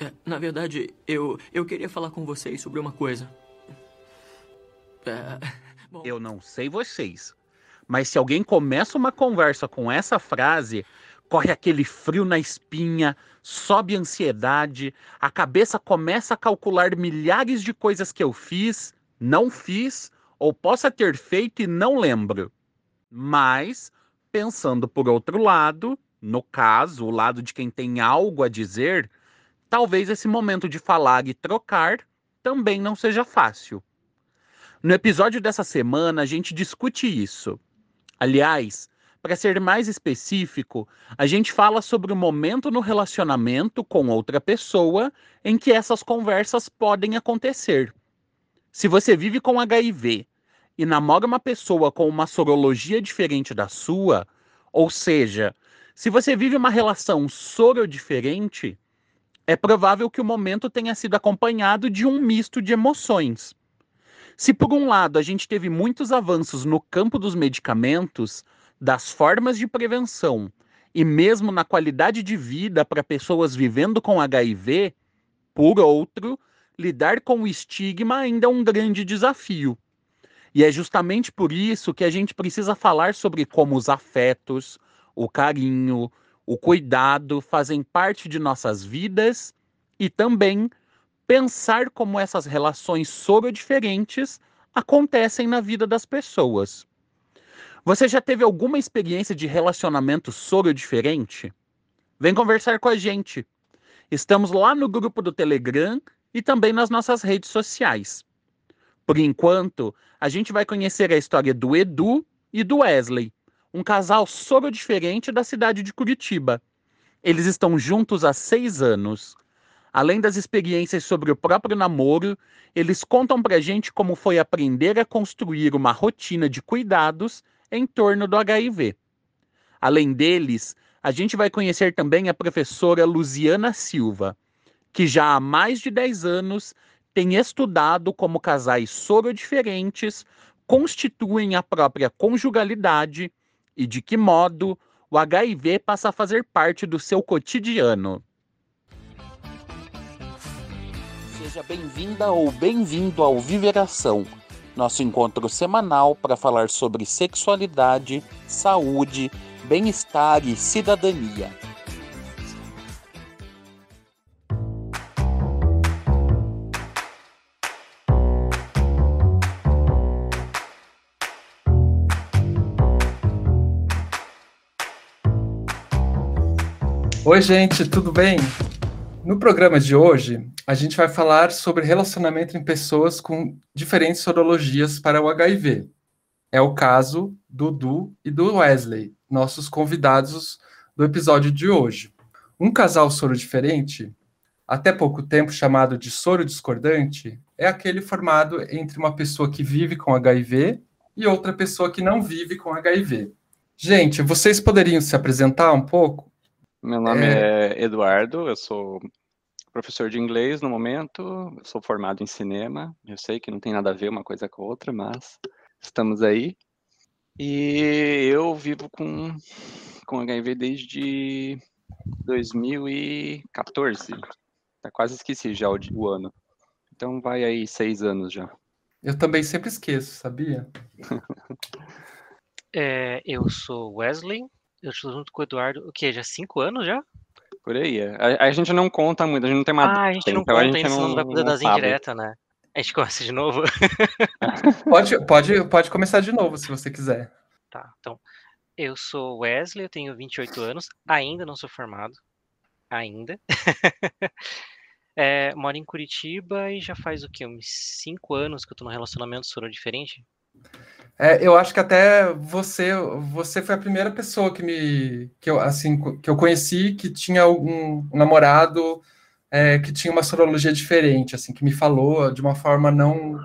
É, na verdade, eu, eu queria falar com vocês sobre uma coisa. É, bom... Eu não sei vocês, mas se alguém começa uma conversa com essa frase, corre aquele frio na espinha, sobe ansiedade, a cabeça começa a calcular milhares de coisas que eu fiz, não fiz ou possa ter feito e não lembro. Mas, pensando por outro lado, no caso, o lado de quem tem algo a dizer, talvez esse momento de falar e trocar também não seja fácil. No episódio dessa semana, a gente discute isso. Aliás, para ser mais específico, a gente fala sobre o momento no relacionamento com outra pessoa em que essas conversas podem acontecer. Se você vive com HIV e namora uma pessoa com uma sorologia diferente da sua, ou seja, se você vive uma relação soro diferente, é provável que o momento tenha sido acompanhado de um misto de emoções. Se por um lado a gente teve muitos avanços no campo dos medicamentos, das formas de prevenção e mesmo na qualidade de vida para pessoas vivendo com HIV, por outro, lidar com o estigma ainda é um grande desafio. E é justamente por isso que a gente precisa falar sobre como os afetos, o carinho, o cuidado fazem parte de nossas vidas e também pensar como essas relações soro diferentes acontecem na vida das pessoas. Você já teve alguma experiência de relacionamento soro diferente? Vem conversar com a gente. Estamos lá no grupo do Telegram e também nas nossas redes sociais. Por enquanto, a gente vai conhecer a história do Edu e do Wesley, um casal soro diferente da cidade de Curitiba. Eles estão juntos há seis anos. Além das experiências sobre o próprio namoro, eles contam pra gente como foi aprender a construir uma rotina de cuidados em torno do HIV. Além deles, a gente vai conhecer também a professora Luziana Silva, que já há mais de 10 anos tem estudado como casais soro diferentes constituem a própria conjugalidade e de que modo o HIV passa a fazer parte do seu cotidiano. Seja bem-vinda ou bem-vindo ao Viveração, nosso encontro semanal para falar sobre sexualidade, saúde, bem-estar e cidadania. Oi, gente, tudo bem? No programa de hoje, a gente vai falar sobre relacionamento em pessoas com diferentes sorologias para o HIV. É o caso do Du e do Wesley, nossos convidados do episódio de hoje. Um casal soro diferente, até pouco tempo chamado de soro discordante, é aquele formado entre uma pessoa que vive com HIV e outra pessoa que não vive com HIV. Gente, vocês poderiam se apresentar um pouco? Meu nome é... é Eduardo, eu sou professor de inglês no momento, sou formado em cinema. Eu sei que não tem nada a ver uma coisa com a outra, mas estamos aí. E eu vivo com, com HIV desde 2014. Tá quase esqueci já o, o ano. Então vai aí seis anos já. Eu também sempre esqueço, sabia? é, eu sou Wesley, eu estou junto com o Eduardo, o quê? Já cinco anos já? Por aí. É. A, a, gente não conta muito, a gente não tem uma. Ah, a gente não então conta, a gente não, não vai poder das indiretas, né? A gente começa de novo? pode, pode, pode começar de novo, se você quiser. Tá, então. Eu sou Wesley, eu tenho 28 anos, ainda não sou formado. Ainda. é, moro em Curitiba e já faz o quê? Uns 5 anos que eu tô num relacionamento soro diferente? É, eu acho que até você, você foi a primeira pessoa que me, que eu, assim, que eu conheci que tinha um, namorado é, que tinha uma sorologia diferente, assim, que me falou de uma forma não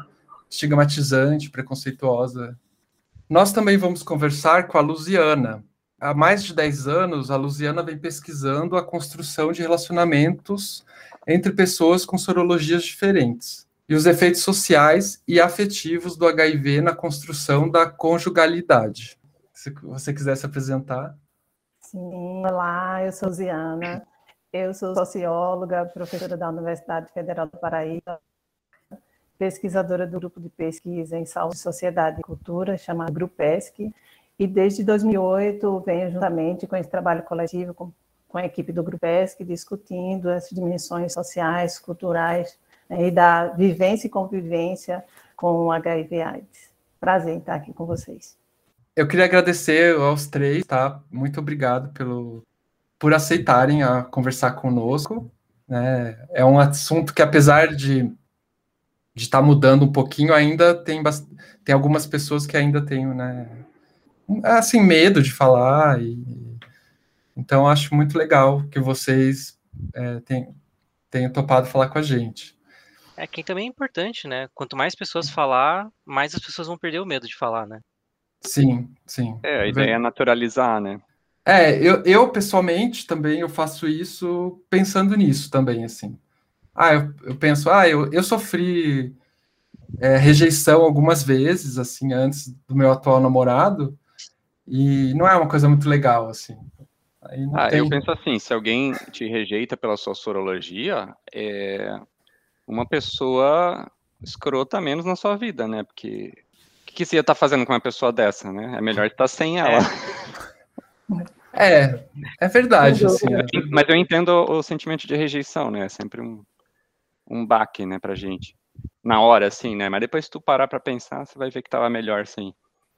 estigmatizante, preconceituosa. Nós também vamos conversar com a Luziana. Há mais de 10 anos, a Luziana vem pesquisando a construção de relacionamentos entre pessoas com sorologias diferentes e os efeitos sociais e afetivos do HIV na construção da conjugalidade. Se você quiser se apresentar. Sim, olá, eu sou Ziana. Eu sou socióloga, professora da Universidade Federal do Paraíba, pesquisadora do grupo de pesquisa em saúde, sociedade e cultura, chamado GRUPESC, e desde 2008 venho juntamente com esse trabalho coletivo, com, com a equipe do GRUPESC, discutindo as dimensões sociais, culturais e da vivência e convivência com o HIV AIDS. Prazer em estar aqui com vocês. Eu queria agradecer aos três, tá? Muito obrigado pelo, por aceitarem a conversar conosco. Né? É um assunto que, apesar de de estar tá mudando um pouquinho, ainda tem, tem algumas pessoas que ainda têm, né, assim, medo de falar. E, então, acho muito legal que vocês é, tenham, tenham topado falar com a gente. É que também é importante, né? Quanto mais pessoas falar, mais as pessoas vão perder o medo de falar, né? Sim, sim. É, a ideia é naturalizar, né? É, eu, eu pessoalmente também eu faço isso pensando nisso também, assim. Ah, eu, eu penso, ah, eu, eu sofri é, rejeição algumas vezes, assim, antes do meu atual namorado, e não é uma coisa muito legal, assim. ah, tem... eu penso assim, se alguém te rejeita pela sua sorologia, é uma pessoa escrota menos na sua vida, né? Porque o que, que você ia estar tá fazendo com uma pessoa dessa, né? É melhor estar sem ela. É, é verdade, assim. É. Mas eu entendo o sentimento de rejeição, né? É sempre um, um baque, né, pra gente. Na hora, assim, né? Mas depois se tu parar pra pensar, você vai ver que tava melhor, sim.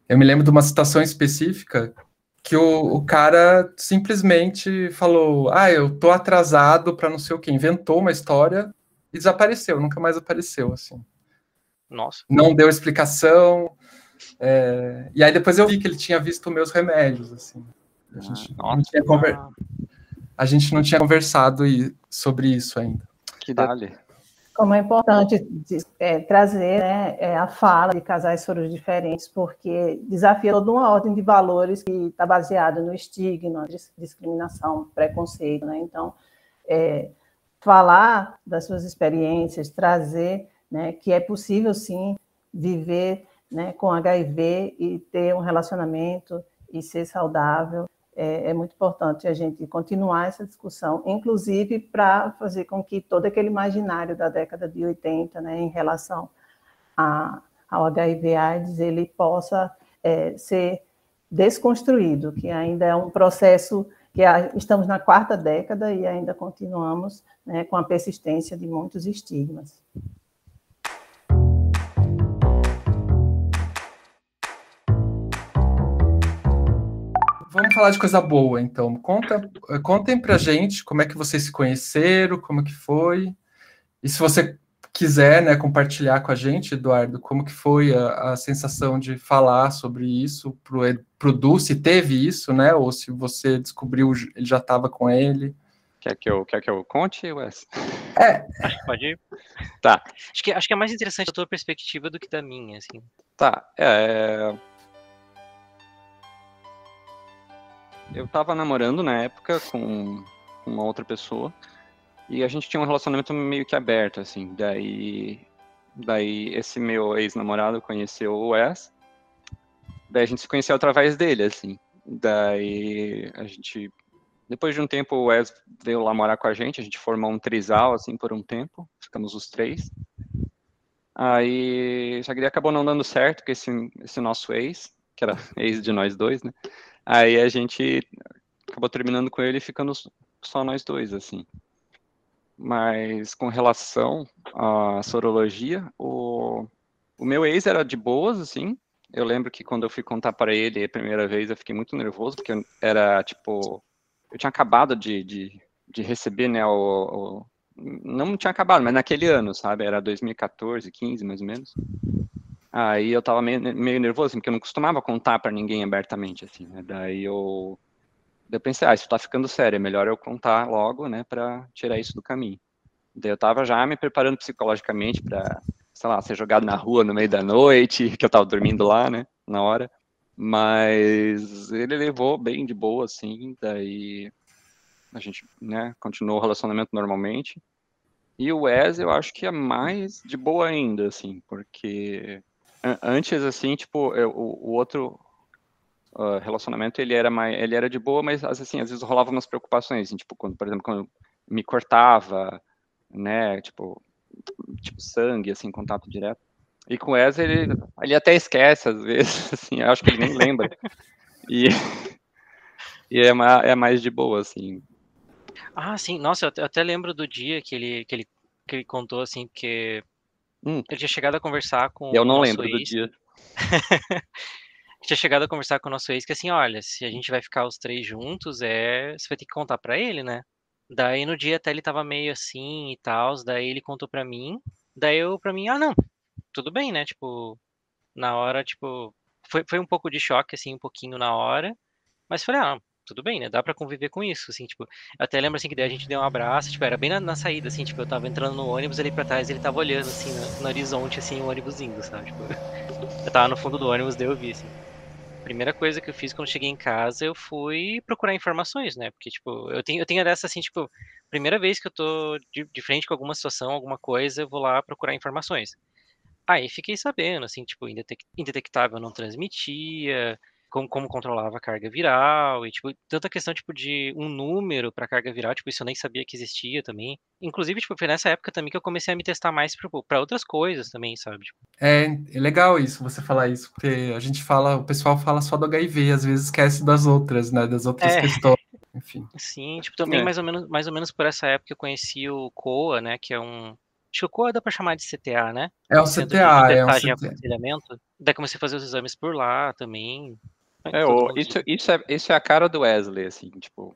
Eu me lembro de uma situação específica que o, o cara simplesmente falou: Ah, eu tô atrasado para não sei o que, inventou uma história e desapareceu, nunca mais apareceu, assim. Nossa. Não deu explicação. É... E aí depois eu vi que ele tinha visto meus remédios, assim. A gente, ah, não, tinha conver... a gente não tinha conversado sobre isso ainda. Que dali como é importante é, trazer né, é, a fala de casais soros diferentes, porque desafia toda uma ordem de valores que está baseada no estigma, discriminação, preconceito. Né? Então, é, falar das suas experiências, trazer né, que é possível, sim, viver né, com HIV e ter um relacionamento e ser saudável. É, é, muito importante a gente continuar essa discussão, inclusive para fazer com que todo aquele imaginário da década de 80, né, em relação a, ao HIV/AIDS, ele possa é, ser desconstruído, que ainda é um processo que a, estamos na quarta década e ainda continuamos né, com a persistência de muitos estigmas. vamos falar de coisa boa, então. Conta, contem pra gente como é que vocês se conheceram, como que foi. E se você quiser, né, compartilhar com a gente, Eduardo, como que foi a, a sensação de falar sobre isso pro, pro Du, se teve isso, né, ou se você descobriu, ele já estava com ele. Quer que eu, quer que eu conte, Wes? É. Acho que pode ir. Tá. Acho que, acho que é mais interessante a tua perspectiva do que da minha, assim. Tá. É, eu tava namorando na época com uma outra pessoa e a gente tinha um relacionamento meio que aberto, assim. Daí, daí esse meu ex-namorado conheceu o Wes. Daí a gente se conheceu através dele, assim. Daí a gente, depois de um tempo, o Wes veio lá morar com a gente. A gente formou um trisal, assim, por um tempo. Ficamos os três. Aí, só que acabou não dando certo com esse, esse nosso ex, que era ex de nós dois, né? Aí a gente acabou terminando com ele ficando só nós dois, assim. Mas com relação à sorologia, o, o meu ex era de boas, assim. Eu lembro que quando eu fui contar para ele a primeira vez, eu fiquei muito nervoso, porque era tipo. Eu tinha acabado de, de, de receber, né, o, o, Não tinha acabado, mas naquele ano, sabe? Era 2014, 15 mais ou menos. Aí eu tava meio, meio nervoso, assim, porque eu não costumava contar para ninguém abertamente, assim, né? Daí eu, eu pensei, ah, isso tá ficando sério, é melhor eu contar logo, né, para tirar isso do caminho. Daí eu tava já me preparando psicologicamente para, sei lá, ser jogado na rua no meio da noite, que eu tava dormindo lá, né, na hora. Mas ele levou bem de boa, assim, daí a gente, né, continuou o relacionamento normalmente. E o Wes, eu acho que é mais de boa ainda, assim, porque antes, assim, tipo, eu, o, outro uh, relacionamento, ele era mais, ele era de boa, mas, assim, às vezes rolava umas preocupações, assim, tipo, quando, por exemplo, quando me cortava, né? Tipo, tipo sangue, assim, contato direto. E com o ele, ele até esquece às vezes, assim, eu acho que ele nem lembra. E, e é, mais, é mais de boa, assim. Ah, sim, nossa, eu até lembro do dia que ele, que ele, que ele contou, assim, que hum. ele tinha chegado a conversar com Eu não lembro ex. do dia. tinha chegado a conversar com o nosso ex que assim, olha, se a gente vai ficar os três juntos, é, você vai ter que contar para ele, né? Daí no dia até ele tava meio assim e tal, daí ele contou para mim, daí eu para mim, ah, não, tudo bem, né? Tipo, na hora, tipo, foi, foi um pouco de choque, assim, um pouquinho na hora, mas falei, ah, tudo bem, né? Dá pra conviver com isso, assim, tipo, até lembro, assim, que daí a gente deu um abraço, tipo, era bem na, na saída, assim, tipo, eu tava entrando no ônibus ali pra trás, ele tava olhando, assim, no, no horizonte, assim, o ônibus indo, sabe? Tipo, eu tava no fundo do ônibus, daí eu vi, assim primeira coisa que eu fiz quando cheguei em casa, eu fui procurar informações, né? Porque, tipo, eu tenho, eu tenho dessa, assim, tipo, primeira vez que eu tô de, de frente com alguma situação, alguma coisa, eu vou lá procurar informações. Aí fiquei sabendo, assim, tipo, indetectável não transmitia, como, como controlava a carga viral, e, tipo, tanta questão, tipo, de um número para carga viral, tipo, isso eu nem sabia que existia também. Inclusive, tipo, foi nessa época também que eu comecei a me testar mais para outras coisas também, sabe? Tipo. É, é legal isso, você falar isso, porque a gente fala, o pessoal fala só do HIV, às vezes esquece das outras, né, das outras é. questões. Enfim. Sim, tipo, também é. mais, ou menos, mais ou menos por essa época eu conheci o COA, né, que é um, Acho que o COA dá para chamar de CTA, né? É o CTA, é o CTA. Daí comecei a fazer os exames por lá também. É, o, isso, isso, é, isso é a cara do Wesley, assim, tipo,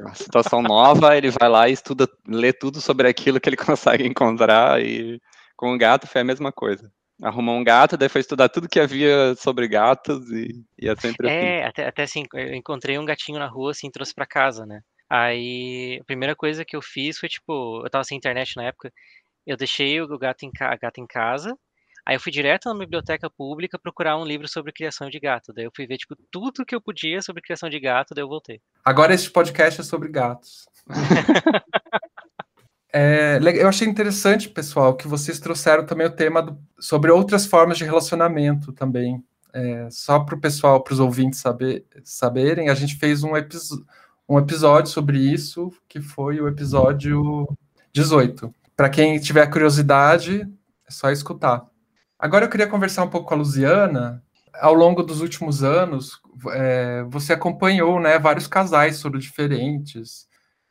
uma situação nova, ele vai lá e estuda, lê tudo sobre aquilo que ele consegue encontrar, e com o gato foi a mesma coisa. Arrumou um gato, daí foi estudar tudo que havia sobre gatos e, e é sempre assim. É, até, até assim, eu encontrei um gatinho na rua, assim, trouxe para casa, né? Aí, a primeira coisa que eu fiz foi, tipo, eu tava sem internet na época, eu deixei o gato em, a gata em casa, Aí eu fui direto na biblioteca pública procurar um livro sobre criação de gato. Daí eu fui ver, tipo, tudo que eu podia sobre criação de gato, daí eu voltei. Agora este podcast é sobre gatos. é, eu achei interessante, pessoal, que vocês trouxeram também o tema do, sobre outras formas de relacionamento também. É, só para o pessoal, para os ouvintes saber, saberem, a gente fez um, um episódio sobre isso, que foi o episódio 18. Para quem tiver curiosidade, é só escutar. Agora eu queria conversar um pouco com a Luziana. Ao longo dos últimos anos, é, você acompanhou né, vários casais soro diferentes.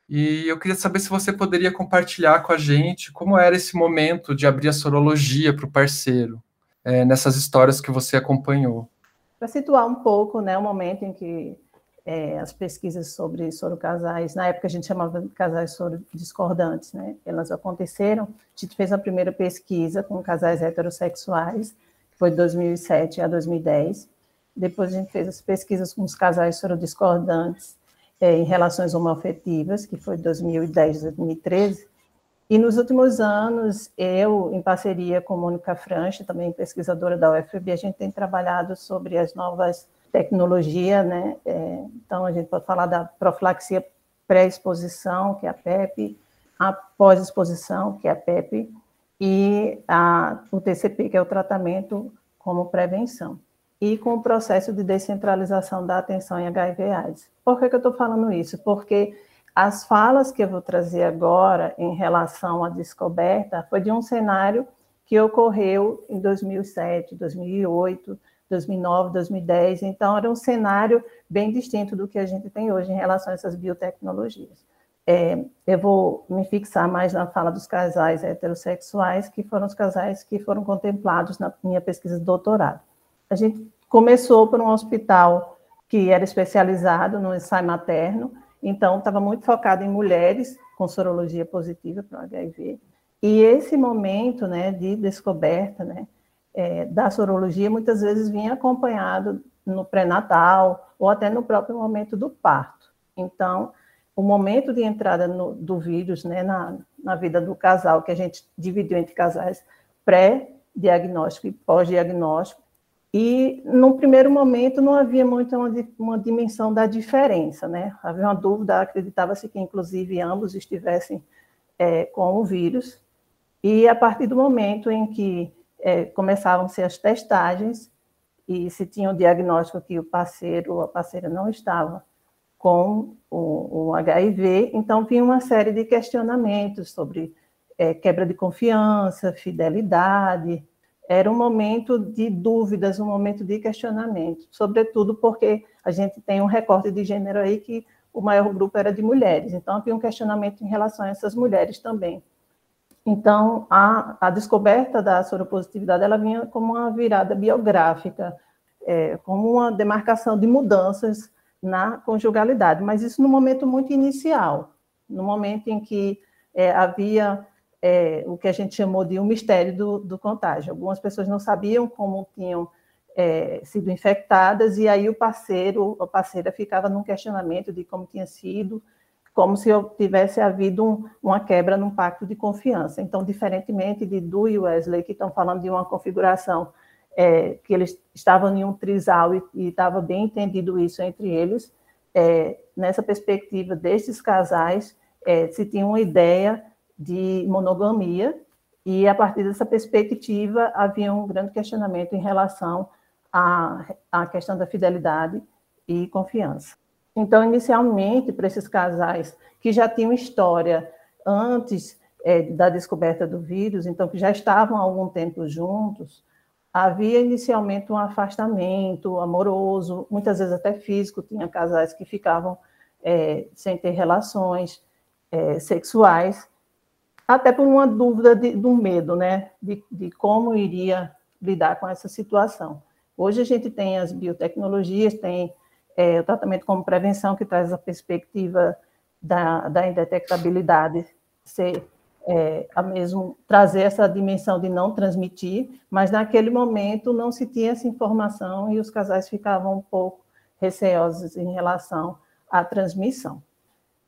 E eu queria saber se você poderia compartilhar com a gente como era esse momento de abrir a sorologia para o parceiro, é, nessas histórias que você acompanhou. Para situar um pouco né, o momento em que é, as pesquisas sobre sorocasais, na época a gente chamava de casais soro discordantes, né? Elas aconteceram. A gente fez a primeira pesquisa com casais heterossexuais, que foi de 2007 a 2010. Depois a gente fez as pesquisas com os casais sorodiscordantes é, em relações homoafetivas, que foi de 2010 a 2013. E nos últimos anos, eu, em parceria com Mônica Franchi, também pesquisadora da UFB, a gente tem trabalhado sobre as novas tecnologia, né? É, então, a gente pode falar da profilaxia pré-exposição, que é a PEP, a pós-exposição, que é a PEP, e a, o TCP, que é o tratamento como prevenção. E com o processo de descentralização da atenção em HIV/AIDS. Por que, que eu estou falando isso? Porque as falas que eu vou trazer agora em relação à descoberta foi de um cenário que ocorreu em 2007, 2008, 2009, 2010. Então, era um cenário bem distinto do que a gente tem hoje em relação a essas biotecnologias. É, eu vou me fixar mais na fala dos casais heterossexuais, que foram os casais que foram contemplados na minha pesquisa de doutorado. A gente começou por um hospital que era especializado no ensaio materno, então estava muito focado em mulheres com sorologia positiva para o HIV. E esse momento né, de descoberta, né, é, da sorologia muitas vezes vinha acompanhado no pré-natal ou até no próprio momento do parto. Então, o momento de entrada no, do vírus né, na, na vida do casal, que a gente dividiu entre casais pré-diagnóstico e pós-diagnóstico, e no primeiro momento não havia muito uma, uma dimensão da diferença, né? Havia uma dúvida, acreditava-se que inclusive ambos estivessem é, com o vírus, e a partir do momento em que é, começavam-se as testagens e se tinha o diagnóstico que o parceiro ou a parceira não estava com o, o HIV, então vinha uma série de questionamentos sobre é, quebra de confiança, fidelidade. Era um momento de dúvidas, um momento de questionamento, sobretudo porque a gente tem um recorte de gênero aí que o maior grupo era de mulheres, então havia um questionamento em relação a essas mulheres também. Então, a, a descoberta da soropositividade, ela vinha como uma virada biográfica, é, como uma demarcação de mudanças na conjugalidade, mas isso no momento muito inicial, no momento em que é, havia é, o que a gente chamou de um mistério do, do contágio. Algumas pessoas não sabiam como tinham é, sido infectadas, e aí o parceiro, a parceira ficava num questionamento de como tinha sido, como se tivesse havido um, uma quebra num pacto de confiança. Então, diferentemente de Du e Wesley, que estão falando de uma configuração é, que eles estavam em um trisal e, estava bem entendido isso entre eles, é, nessa perspectiva desses casais, é, se tinha uma ideia de monogamia, e a partir dessa perspectiva havia um grande questionamento em relação à, à questão da fidelidade e confiança. Então, inicialmente, para esses casais que já tinham história antes é, da descoberta do vírus, então que já estavam há algum tempo juntos, havia inicialmente um afastamento amoroso, muitas vezes até físico, tinha casais que ficavam é, sem ter relações é, sexuais, até por uma dúvida de, do medo, né, de, de como iria lidar com essa situação. Hoje a gente tem as biotecnologias, tem é, o tratamento como prevenção, que traz a perspectiva da, da indetectabilidade ser é, a mesmo trazer essa dimensão de não transmitir, mas naquele momento não se tinha essa informação e os casais ficavam um pouco receosos em relação à transmissão.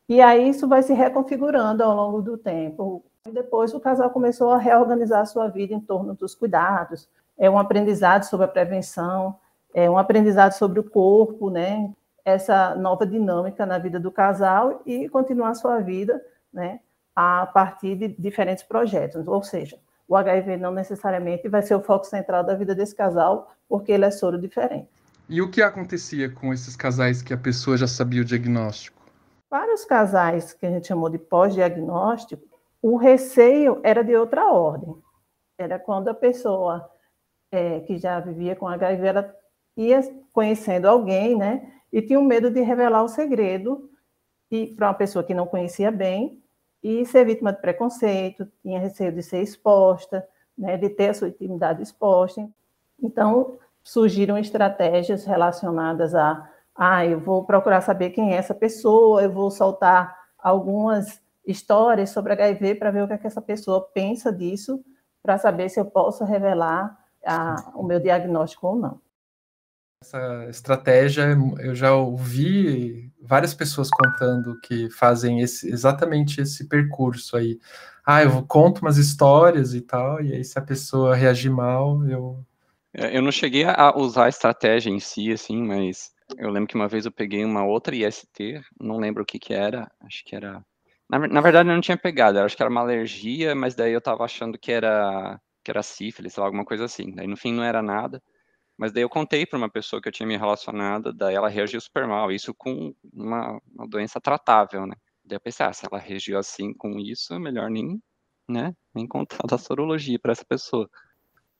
E aí isso vai se reconfigurando ao longo do tempo. E depois o casal começou a reorganizar a sua vida em torno dos cuidados, é um aprendizado sobre a prevenção, é um aprendizado sobre o corpo, né? Essa nova dinâmica na vida do casal e continuar a sua vida, né? A partir de diferentes projetos, ou seja, o HIV não necessariamente vai ser o foco central da vida desse casal, porque ele é soro diferente. E o que acontecia com esses casais que a pessoa já sabia o diagnóstico? Para os casais que a gente chamou de pós-diagnóstico, o receio era de outra ordem. Era quando a pessoa é, que já vivia com HIV ela ia conhecendo alguém, né? E tinha um medo de revelar o segredo e para uma pessoa que não conhecia bem e ser vítima de preconceito, tinha receio de ser exposta, né? De ter a sua intimidade exposta. Então surgiram estratégias relacionadas a, ah, eu vou procurar saber quem é essa pessoa, eu vou soltar algumas histórias sobre HIV para ver o que, é que essa pessoa pensa disso, para saber se eu posso revelar a, o meu diagnóstico ou não. Essa estratégia, eu já ouvi várias pessoas contando que fazem esse, exatamente esse percurso aí. Ah, eu conto umas histórias e tal, e aí se a pessoa reagir mal, eu... É, eu não cheguei a usar a estratégia em si, assim, mas eu lembro que uma vez eu peguei uma outra IST, não lembro o que que era, acho que era na, na verdade, eu não tinha pegado, acho que era uma alergia, mas daí eu tava achando que era, que era sífilis, sei lá, alguma coisa assim. Daí no fim não era nada. Mas daí eu contei para uma pessoa que eu tinha me relacionado, daí ela reagiu super mal, isso com uma, uma doença tratável, né? Daí eu pensei, ah, se ela reagiu assim com isso, é melhor nem, né, nem contar da sorologia para essa pessoa.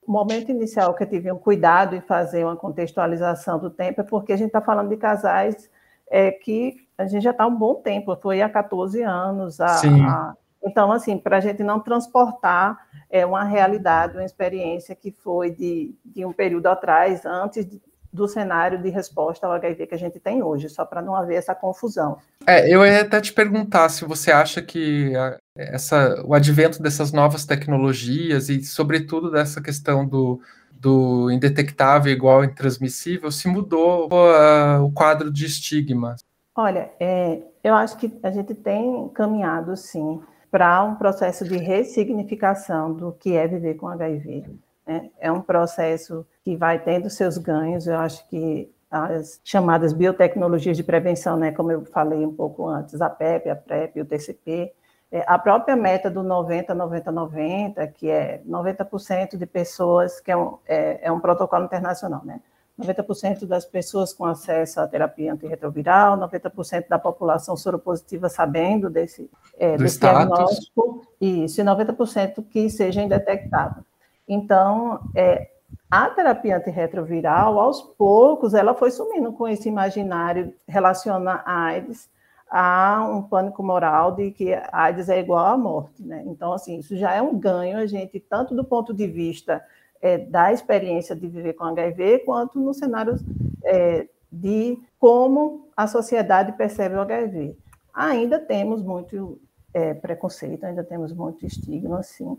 O momento inicial que eu tive um cuidado em fazer uma contextualização do tempo é porque a gente está falando de casais é, que a gente já está um bom tempo, foi há 14 anos. A, a, então, assim, para a gente não transportar é, uma realidade, uma experiência que foi de, de um período atrás, antes de, do cenário de resposta ao HIV que a gente tem hoje, só para não haver essa confusão. É, eu ia até te perguntar se você acha que a, essa, o advento dessas novas tecnologias e, sobretudo, dessa questão do, do indetectável igual intransmissível, se mudou uh, o quadro de estigma? Olha, é, eu acho que a gente tem caminhado, sim, para um processo de ressignificação do que é viver com HIV. Né? É um processo que vai tendo seus ganhos, eu acho que as chamadas biotecnologias de prevenção, né, como eu falei um pouco antes, a PEP, a PrEP, o TCP, é, a própria meta do 90, 90, 90, que é 90% de pessoas, que é um, é, é um protocolo internacional, né? 90% das pessoas com acesso à terapia antirretroviral, 90% da população soropositiva sabendo desse, é, desse diagnóstico, isso, e 90% que seja indetectável. Então, é, a terapia antirretroviral, aos poucos, ela foi sumindo com esse imaginário relaciona a AIDS a um pânico moral de que a AIDS é igual à morte, né? Então, assim, isso já é um ganho, a gente, tanto do ponto de vista é, da experiência de viver com HIV, quanto no cenário é, de como a sociedade percebe o HIV. Ainda temos muito é, preconceito, ainda temos muito estigma, assim,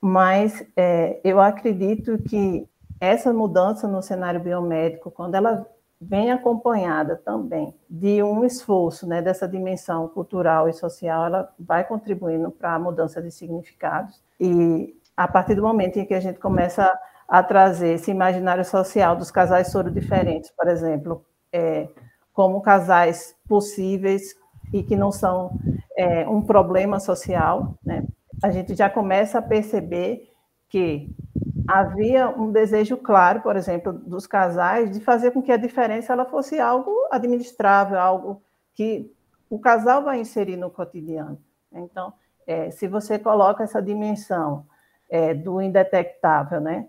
mas é, eu acredito que essa mudança no cenário biomédico, quando ela vem acompanhada também de um esforço né, dessa dimensão cultural e social, ela vai contribuindo para a mudança de significados. E a partir do momento em que a gente começa a trazer esse imaginário social dos casais soro diferentes, por exemplo, é, como casais possíveis e que não são é, um problema social, né? a gente já começa a perceber que havia um desejo claro, por exemplo, dos casais de fazer com que a diferença ela fosse algo administrável, algo que o casal vai inserir no cotidiano. Então, é, se você coloca essa dimensão é, do indetectável, né,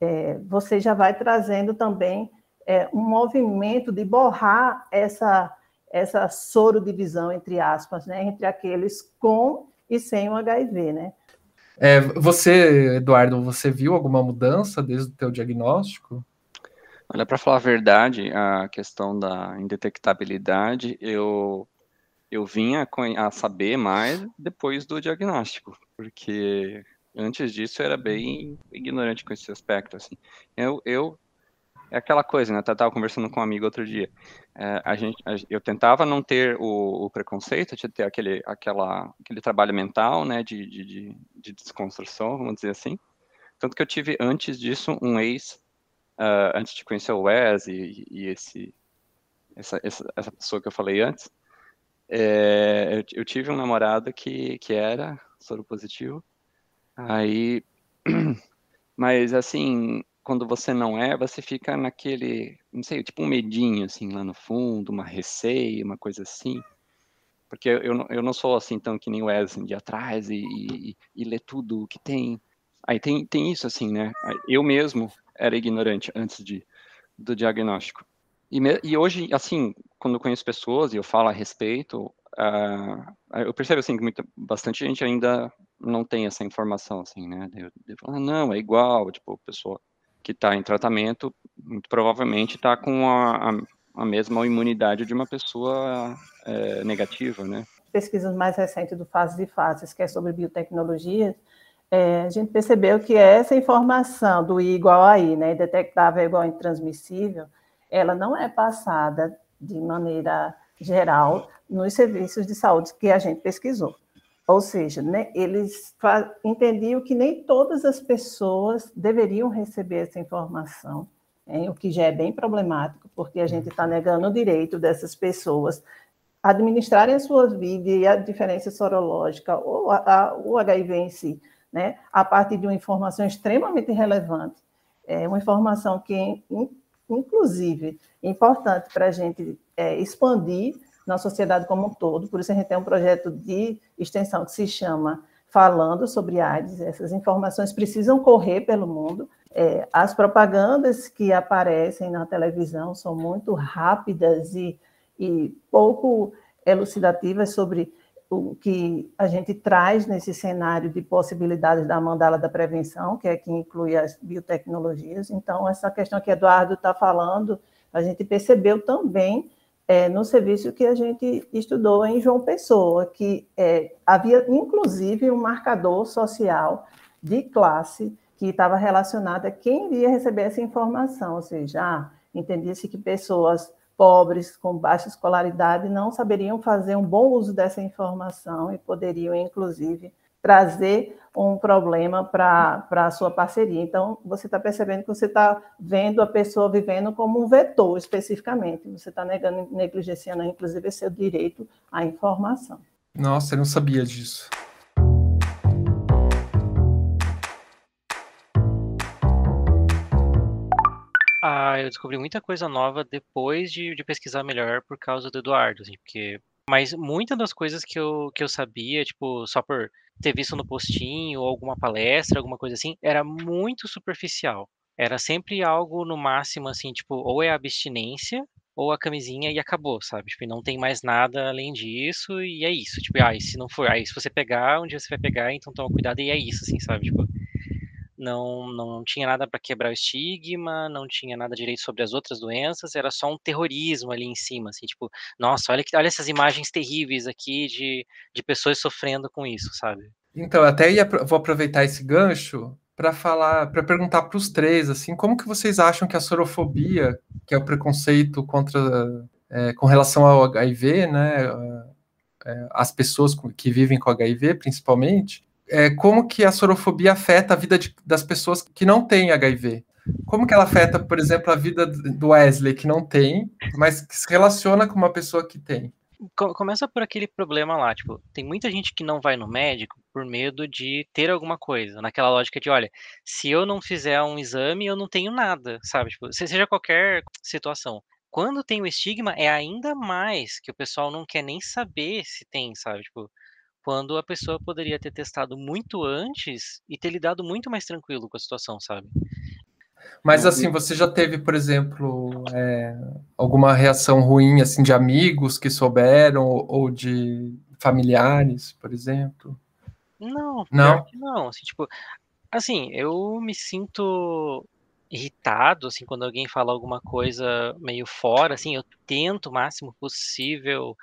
é, você já vai trazendo também é, um movimento de borrar essa, essa soro divisão, entre aspas, né, entre aqueles com e sem o HIV, né? É, você, Eduardo, você viu alguma mudança desde o teu diagnóstico? Olha, para falar a verdade, a questão da indetectabilidade, eu eu vinha a saber mais depois do diagnóstico, porque antes disso eu era bem ignorante com esse aspecto, assim. Eu, eu é aquela coisa, né? Eu tava conversando com um amigo outro dia. É, a gente, a, eu tentava não ter o, o, preconceito, de ter aquele, aquela, aquele trabalho mental, né? De, de, de, desconstrução, vamos dizer assim. Tanto que eu tive antes disso um ex, uh, antes de conhecer o Wes e, e esse, essa, essa, essa, pessoa que eu falei antes, é, eu, eu, tive um namorado que, que era soro positivo Aí, mas assim, quando você não é, você fica naquele, não sei, tipo um medinho assim lá no fundo, uma receio, uma coisa assim. Porque eu, eu não sou assim tão que nem o Wesley de atrás e, e, e ler tudo o que tem. Aí tem, tem isso assim, né? Eu mesmo era ignorante antes de, do diagnóstico. E, me, e hoje, assim, quando eu conheço pessoas e eu falo a respeito, uh, eu percebo assim que muita, bastante gente ainda não tem essa informação, assim, né? Eu, eu falo, não, é igual, tipo, a pessoa que está em tratamento, muito provavelmente está com a, a, a, mesma imunidade de uma pessoa é, negativa, né? Pesquisas mais recentes do Fases e Fases, que é sobre biotecnologia, é, a gente percebeu que essa informação do I igual a I, né, detectável igual a intransmissível, ela não é passada de maneira geral nos serviços de saúde que a gente pesquisou. Ou seja, né, eles entendiam que nem todas as pessoas deveriam receber essa informação, hein, o que já é bem problemático, porque a gente está negando o direito dessas pessoas administrarem a sua vida e a diferença sorológica ou a, a, o HIV em si, né, a partir de uma informação extremamente relevante, é uma informação que, inclusive, é importante para a gente é, expandir na sociedade como um todo. Por isso a gente tem um projeto de extensão que se chama Falando sobre AIDS. Essas informações precisam correr pelo mundo. É, as propagandas que aparecem na televisão são muito rápidas e, e pouco elucidativas sobre o que a gente traz nesse cenário de possibilidades da mandala da prevenção, que é que inclui as biotecnologias. Então, essa questão que Eduardo está falando, a gente percebeu também é, no serviço que a gente estudou em João Pessoa, que é, havia inclusive um marcador social de classe que estava relacionado a quem iria receber essa informação, ou seja, ah, entendia-se que pessoas pobres, com baixa escolaridade, não saberiam fazer um bom uso dessa informação e poderiam, inclusive, trazer um problema para a sua parceria. Então, você está percebendo que você está vendo a pessoa vivendo como um vetor, especificamente. Você está negando, negligenciando, inclusive, seu direito à informação. Nossa, eu não sabia disso. Ah, eu descobri muita coisa nova depois de, de pesquisar melhor por causa do Eduardo, assim, porque mas muitas das coisas que eu, que eu sabia, tipo, só por ter visto no postinho ou alguma palestra, alguma coisa assim, era muito superficial. Era sempre algo no máximo assim, tipo, ou é abstinência ou a camisinha e acabou, sabe? Tipo, não tem mais nada além disso e é isso. Tipo, ah, se não for, aí se você pegar, um dia você vai pegar, então toma cuidado e é isso, assim, sabe? Tipo, não, não tinha nada para quebrar o estigma, não tinha nada direito sobre as outras doenças, era só um terrorismo ali em cima, assim, tipo, nossa, olha, que, olha essas imagens terríveis aqui de, de pessoas sofrendo com isso, sabe? Então, até ia, vou aproveitar esse gancho para falar, para perguntar para os três, assim, como que vocês acham que a sorofobia, que é o preconceito contra, é, com relação ao HIV, né, é, as pessoas que vivem com HIV, principalmente, é, como que a sorofobia afeta a vida de, das pessoas que não têm HIV? Como que ela afeta, por exemplo, a vida do Wesley, que não tem, mas que se relaciona com uma pessoa que tem? Começa por aquele problema lá, tipo, tem muita gente que não vai no médico por medo de ter alguma coisa, naquela lógica de, olha, se eu não fizer um exame, eu não tenho nada, sabe? Tipo, seja qualquer situação. Quando tem o estigma, é ainda mais que o pessoal não quer nem saber se tem, sabe? Tipo, quando a pessoa poderia ter testado muito antes e ter lidado muito mais tranquilo com a situação, sabe? Mas assim, você já teve, por exemplo, é, alguma reação ruim assim de amigos que souberam ou de familiares, por exemplo? Não, não, não. Assim, tipo, assim, eu me sinto irritado assim quando alguém fala alguma coisa meio fora, assim, eu tento o máximo possível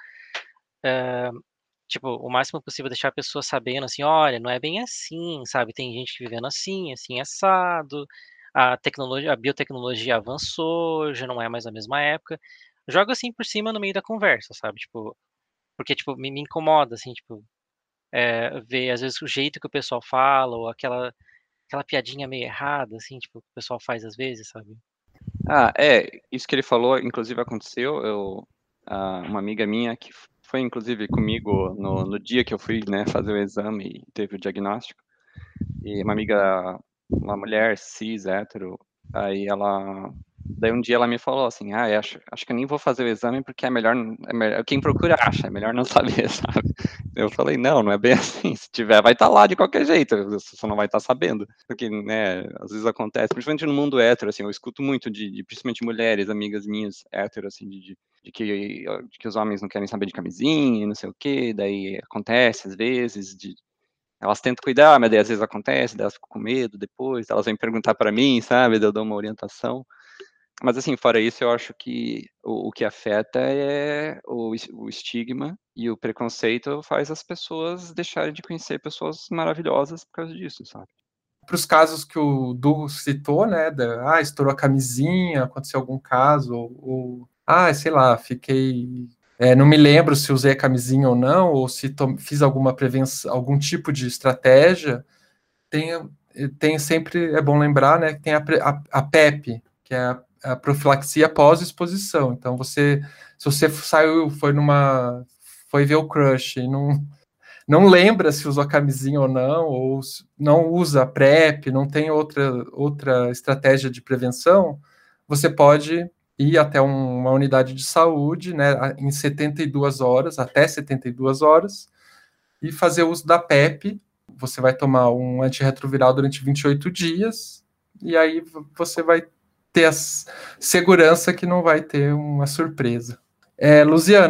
uh, tipo, o máximo possível deixar a pessoa sabendo assim, olha, não é bem assim, sabe? Tem gente vivendo assim, assim assado. A tecnologia, a biotecnologia avançou, já não é mais a mesma época. Joga assim por cima no meio da conversa, sabe? Tipo, porque tipo me, me incomoda assim, tipo, é, ver às vezes o jeito que o pessoal fala ou aquela aquela piadinha meio errada assim, tipo, que o pessoal faz às vezes, sabe? Ah, é, isso que ele falou, inclusive aconteceu, eu uma amiga minha que foi inclusive comigo no, no dia que eu fui né, fazer o exame e teve o diagnóstico. E uma amiga, uma mulher cis, hétero, aí ela. Daí um dia ela me falou assim: Ah, acho, acho que eu nem vou fazer o exame porque é melhor, é melhor. Quem procura acha, é melhor não saber, sabe? Eu falei: Não, não é bem assim. Se tiver, vai estar tá lá de qualquer jeito, você só não vai estar tá sabendo. Porque, né, às vezes acontece, principalmente no mundo hétero, assim, eu escuto muito de, de principalmente mulheres, amigas minhas hétero, assim, de, de de que, de que os homens não querem saber de camisinha, não sei o que, daí acontece às vezes, de, elas tentam cuidar, mas daí às vezes acontece, elas ficam com medo depois, elas vêm perguntar para mim, sabe, eu dou uma orientação. Mas assim, fora isso, eu acho que o, o que afeta é o, o estigma e o preconceito faz as pessoas deixarem de conhecer pessoas maravilhosas por causa disso, sabe? Para os casos que o Du citou, né, da, ah, estourou a camisinha, aconteceu algum caso, ou, ou ah, sei lá, fiquei. É, não me lembro se usei a camisinha ou não, ou se fiz alguma prevenção, algum tipo de estratégia. Tem, tem sempre, é bom lembrar, né, que tem a, a, a PEP, que é a, a profilaxia pós-exposição. Então, você, se você saiu, foi numa, foi ver o crush e não, não lembra se usou a camisinha ou não, ou não usa PrEP, não tem outra, outra estratégia de prevenção, você pode ir até uma unidade de saúde, né, em 72 horas, até 72 horas, e fazer uso da PEP. Você vai tomar um antirretroviral durante 28 dias, e aí você vai ter a segurança que não vai ter uma surpresa. É,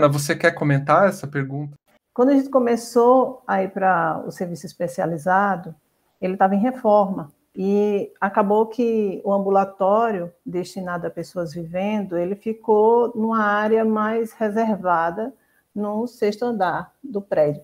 você quer comentar essa pergunta? Quando a gente começou a ir para o serviço especializado, ele estava em reforma. E acabou que o ambulatório destinado a pessoas vivendo, ele ficou numa área mais reservada no sexto andar do prédio.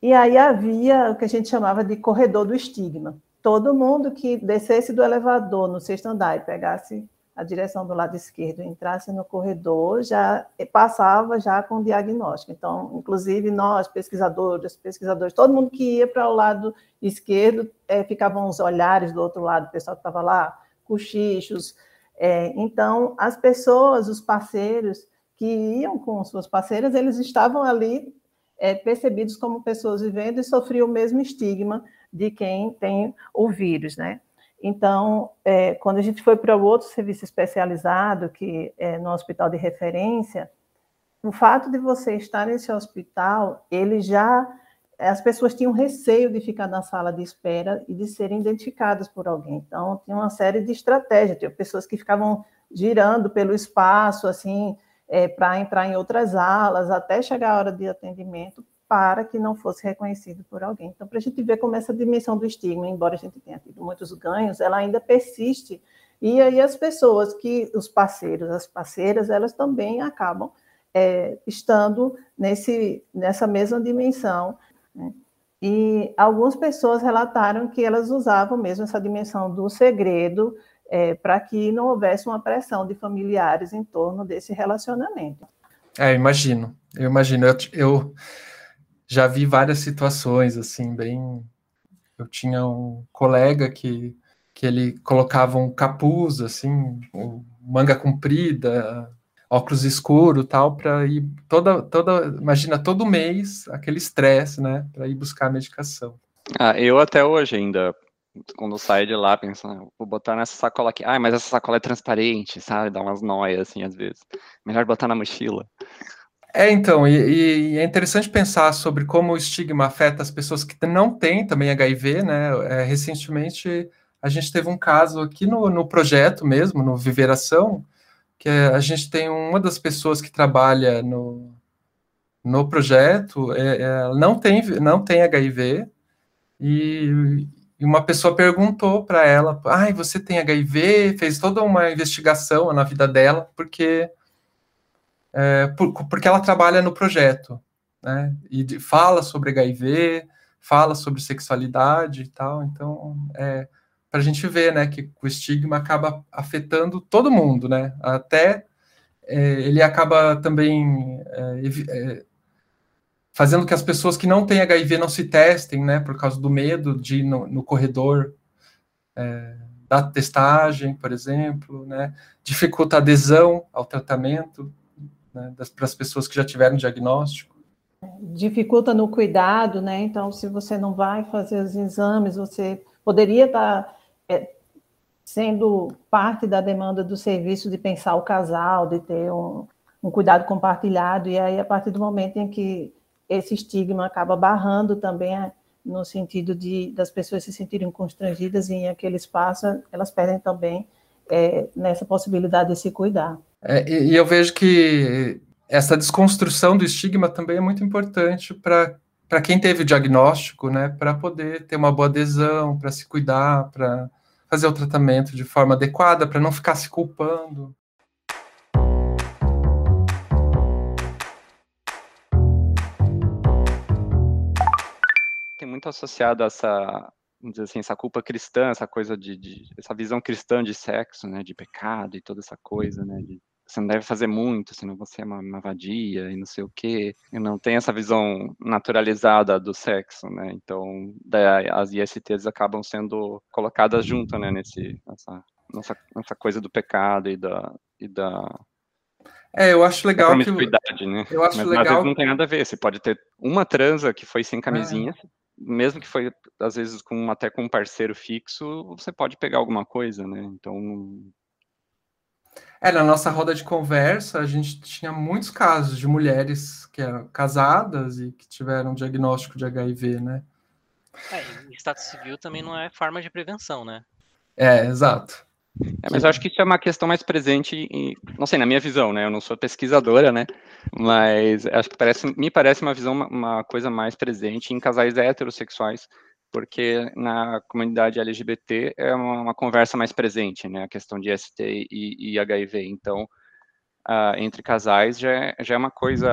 E aí havia o que a gente chamava de corredor do estigma. Todo mundo que descesse do elevador no sexto andar e pegasse a direção do lado esquerdo entrasse no corredor, já passava já com diagnóstico. Então, inclusive nós, pesquisadores, pesquisadores, todo mundo que ia para o lado esquerdo, é, ficavam os olhares do outro lado, o pessoal que estava lá, cochichos. É, então, as pessoas, os parceiros que iam com suas parceiras, eles estavam ali é, percebidos como pessoas vivendo e sofriam o mesmo estigma de quem tem o vírus, né? Então, é, quando a gente foi para outro serviço especializado, que é no hospital de referência, o fato de você estar nesse hospital, ele já as pessoas tinham receio de ficar na sala de espera e de serem identificadas por alguém. Então, tinha uma série de estratégias. Tinha pessoas que ficavam girando pelo espaço, assim, é, para entrar em outras alas, até chegar a hora de atendimento, para que não fosse reconhecido por alguém. Então, para a gente ver como essa dimensão do estigma, embora a gente tenha tido muitos ganhos, ela ainda persiste. E aí as pessoas que, os parceiros, as parceiras, elas também acabam é, estando nesse, nessa mesma dimensão né? E algumas pessoas relataram que elas usavam mesmo essa dimensão do segredo é, para que não houvesse uma pressão de familiares em torno desse relacionamento. É, imagino, eu imagino. Eu, eu já vi várias situações assim, bem. Eu tinha um colega que, que ele colocava um capuz, assim, manga comprida, óculos escuro tal para ir toda toda imagina todo mês aquele estresse né para ir buscar a medicação. Ah, eu até hoje ainda quando saio de lá pensando ah, vou botar nessa sacola aqui. Ah mas essa sacola é transparente sabe? Dá umas noias assim às vezes. Melhor botar na mochila é, então, e, e, é interessante pensar sobre como o estigma afeta as pessoas que não têm também HIV, né? É, recentemente, a gente teve um caso aqui no, no projeto mesmo, no Viveração, que é, a gente tem uma das pessoas que trabalha no, no projeto, é, é, não, tem, não tem HIV, e, e uma pessoa perguntou para ela, ai, você tem HIV? Fez toda uma investigação na vida dela, porque, é, por, porque ela trabalha no projeto, né, e fala sobre HIV, fala sobre sexualidade e tal, então, é, para a gente ver, né, que o estigma acaba afetando todo mundo, né, até é, ele acaba também é, é, fazendo que as pessoas que não têm HIV não se testem, né, por causa do medo de ir no, no corredor é, da testagem, por exemplo, né, dificulta a adesão ao tratamento né, para as pessoas que já tiveram diagnóstico. Dificulta no cuidado, né? Então, se você não vai fazer os exames, você poderia estar é, sendo parte da demanda do serviço de pensar o casal, de ter um, um cuidado compartilhado, e aí a partir do momento em que esse estigma acaba barrando também é, no sentido de das pessoas se sentirem constrangidas em aquele espaço, elas perdem também é, nessa possibilidade de se cuidar. É, e, e, eu vejo que essa desconstrução do estigma também é muito importante para para quem teve o diagnóstico, né, para poder ter uma boa adesão, para se cuidar, para fazer o tratamento de forma adequada, para não ficar se culpando. Tem muito associado a essa, dizer assim, essa culpa cristã, essa coisa de, de essa visão cristã de sexo, né, de pecado e toda essa coisa, né, de você não deve fazer muito, senão você é uma, uma vadia e não sei o quê. E não tem essa visão naturalizada do sexo, né? Então, daí as ISTs acabam sendo colocadas junto, né? Nesse, nessa, nessa, nessa coisa do pecado e da, e da é, eu acho legal que... né? Eu acho Mas, legal. Às vezes não tem nada a ver. Você pode ter uma transa que foi sem camisinha, é. mesmo que foi às vezes com até com um parceiro fixo, você pode pegar alguma coisa, né? Então é, na nossa roda de conversa, a gente tinha muitos casos de mulheres que eram casadas e que tiveram diagnóstico de HIV, né? É, e status civil também não é forma de prevenção, né? É, exato. É, mas eu acho que isso é uma questão mais presente, em, não sei, na minha visão, né? Eu não sou pesquisadora, né? Mas acho que parece, me parece uma visão, uma coisa mais presente em casais heterossexuais porque na comunidade LGBT é uma, uma, conversa mais presente, né, a questão de ST e, e HIV, então, uh, entre casais já é, já é uma coisa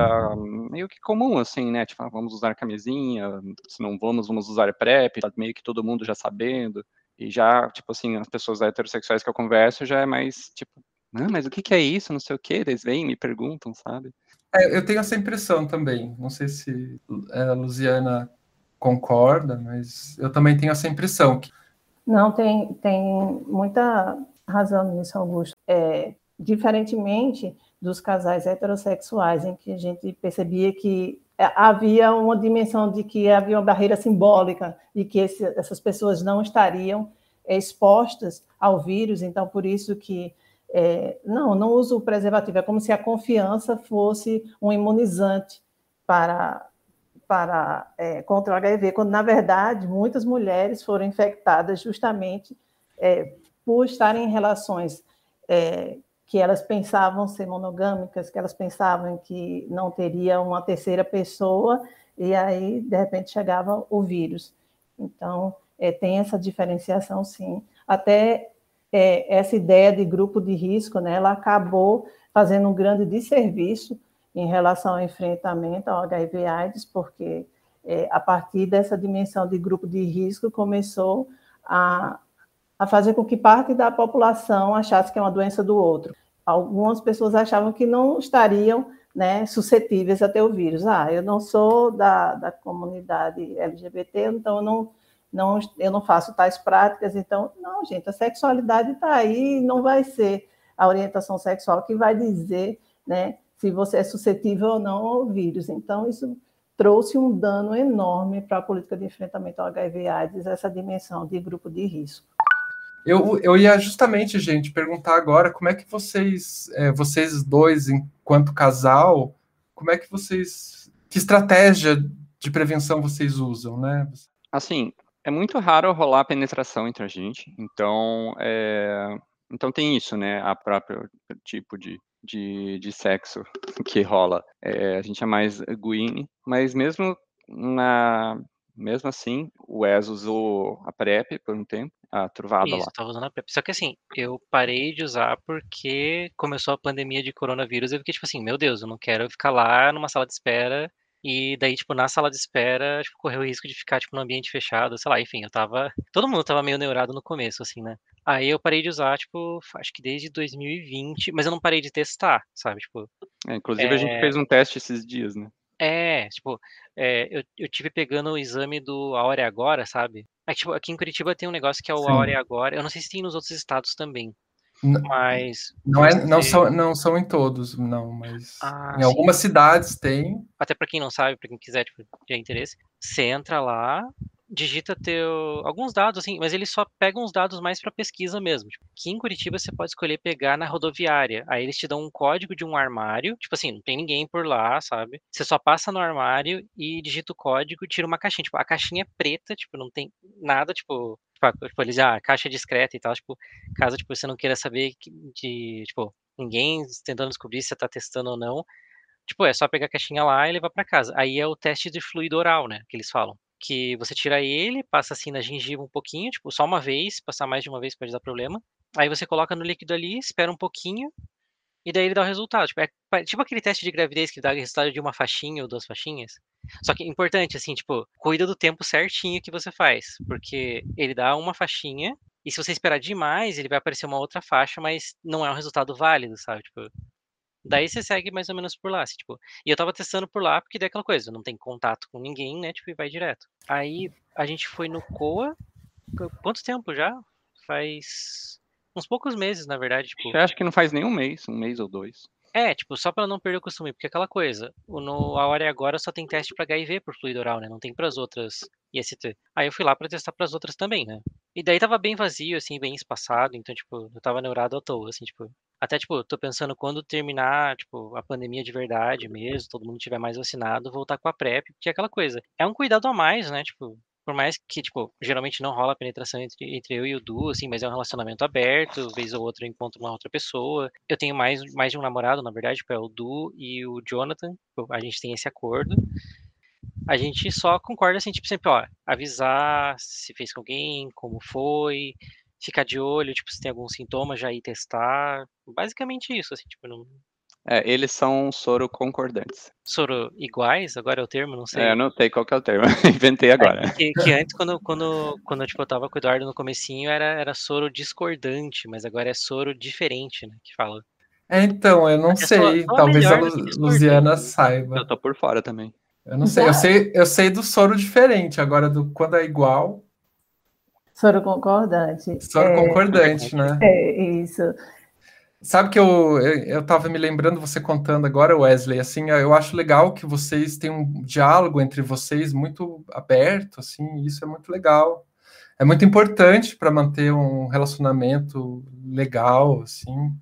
meio que comum, assim, né, tipo, ah, vamos usar camisinha, se não vamos, vamos usar PrEP, tá meio que todo mundo já sabendo, e já, tipo assim, as pessoas heterossexuais que eu converso já é mais, tipo, não, mas o que, que é isso, não sei o que, eles vêm me perguntam, sabe? É, eu tenho essa impressão também, não sei se é, a Luciana concorda, mas eu também tenho essa impressão. Que... Não, tem, tem muita razão nisso, Augusto. É, diferentemente dos casais heterossexuais, em que a gente percebia que havia uma dimensão de que havia uma barreira simbólica e que esse, essas pessoas não estariam expostas ao vírus, então por isso que é, não, não uso preservativo, é como se a confiança fosse um imunizante para, para é, contra o HIV, quando na verdade muitas mulheres foram infectadas justamente é, por estarem em relações é, que elas pensavam ser monogâmicas, que elas pensavam que não teria uma terceira pessoa, e aí, de repente, chegava o vírus. Então, é, tem essa diferenciação, sim. Até é, essa ideia de grupo de risco, né, ela acabou fazendo um grande desserviço em relação ao enfrentamento ao HIV/AIDS, porque é, a partir dessa dimensão de grupo de risco começou a, a fazer com que parte da população achasse que é uma doença do outro. Algumas pessoas achavam que não estariam né, suscetíveis a ter o vírus. Ah, eu não sou da, da comunidade LGBT, então eu não, não, eu não faço tais práticas. Então, não, gente, a sexualidade está aí, não vai ser a orientação sexual que vai dizer né, se você é suscetível ou não ao vírus. Então, isso trouxe um dano enorme para a política de enfrentamento ao HIV/AIDS, essa dimensão de grupo de risco. Eu, eu ia justamente, gente, perguntar agora como é que vocês, é, vocês dois, enquanto casal, como é que vocês, que estratégia de prevenção vocês usam, né? Assim, é muito raro rolar penetração entre a gente, então, é, então tem isso, né? A própria tipo de, de, de sexo que rola. É, a gente é mais guine, mas mesmo na mesmo assim, o Wes usou a PrEP por um tempo, a truvada Isso, lá. eu tava usando a PrEP. Só que assim, eu parei de usar porque começou a pandemia de coronavírus. Eu fiquei tipo assim, meu Deus, eu não quero ficar lá numa sala de espera. E daí, tipo, na sala de espera, tipo, correr o risco de ficar, tipo, num ambiente fechado, sei lá, enfim, eu tava. Todo mundo tava meio neurado no começo, assim, né? Aí eu parei de usar, tipo, acho que desde 2020, mas eu não parei de testar, sabe? Tipo. É, inclusive, a gente fez um teste esses dias, né? É, tipo, é, eu, eu tive pegando o exame do A Hora é Agora, sabe? É, tipo, aqui em Curitiba tem um negócio que é o A Hora é Agora. Eu não sei se tem nos outros estados também. Mas. Não, é, não, são, não são em todos, não, mas Ah, em sim. algumas cidades tem. Até pra quem não sabe, pra quem quiser, tipo, ter interesse, você entra lá, digita teu alguns dados assim, mas eles só pegam os dados mais pra pesquisa mesmo. Tipo, aqui em Curitiba você pode escolher pegar na rodoviária. Aí eles te dão um código de um armário, tipo assim, não tem ninguém por lá, sabe? Você só passa no armário e digita o código, tira uma caixinha, tipo, a caixinha é preta, tipo, não tem nada, tipo, tipo, tipo eles ah, caixa discreta e tal, tipo, caso tipo você não queira saber de, tipo, ninguém tentando descobrir se você tá testando ou não, Tipo, é só pegar a caixinha lá e levar pra casa. Aí é o teste de fluido oral, né? Que eles falam. Que você tira ele, passa assim na gengiva um pouquinho, tipo, só uma vez, passar mais de uma vez pode dar problema. Aí você coloca no líquido ali, espera um pouquinho, e daí ele dá o resultado. Tipo, é tipo aquele teste de gravidez que dá o resultado de uma faixinha ou duas faixinhas. Só que importante, assim, tipo, cuida do tempo certinho que você faz. Porque ele dá uma faixinha, e se você esperar demais, ele vai aparecer uma outra faixa, mas não é um resultado válido, sabe? Tipo, Daí você segue mais ou menos por lá, assim, tipo. E eu tava testando por lá, porque daí é aquela coisa, não tem contato com ninguém, né? Tipo, e vai direto. Aí a gente foi no COA. qu- Quanto tempo já? Faz uns poucos meses, na verdade, tipo. Eu acho que não faz nem um mês, um mês ou dois. É, tipo, só pra não perder o costume, porque é aquela coisa, no A Hora é Agora só tem teste pra HIV por fluido oral, né? Não tem pras outras IST. Aí eu fui lá pra testar pras outras também, né? E daí tava bem vazio, assim, bem espaçado, então, tipo, eu tava neurado à toa, assim, tipo. Até, tipo, tô pensando quando terminar, tipo, a pandemia de verdade mesmo, todo mundo tiver mais vacinado, voltar com a PrEP, porque é aquela coisa. É um cuidado a mais, né? Tipo, por mais que, tipo, geralmente não rola penetração entre, entre eu e o Du, assim, mas é um relacionamento aberto, vez ou outra eu encontro uma outra pessoa. Eu tenho mais, mais de um namorado, na verdade, tipo, é o Du e o Jonathan, tipo, a gente tem esse acordo. A gente só concorda, assim, tipo, sempre, ó, avisar se fez com alguém, como foi, ficar de olho, tipo, se tem algum sintoma, já ir testar. Basicamente isso, assim, tipo, não... É, eles são soro concordantes. Soro iguais, agora é o termo, não sei. É, eu não sei qual que é o termo, inventei agora. Que, que antes, quando, quando, quando tipo, eu tava com o Eduardo no comecinho, era, era soro discordante, mas agora é soro diferente, né, que fala. É, então, eu não É só- sei. só Talvez a melhor do Lu- que discordante. Luziana saiba. Eu tô por fora também. Eu não sei. Eu sei, eu sei do soro diferente. Agora, do quando é igual, Soro concordante. soro é, concordante, né? é isso. Sabe que eu, eu, eu tava me lembrando, você contando agora, Wesley, assim, eu acho legal que vocês têm um diálogo entre vocês muito aberto, assim, isso é muito legal. é muito importante para manter um relacionamento legal, assim.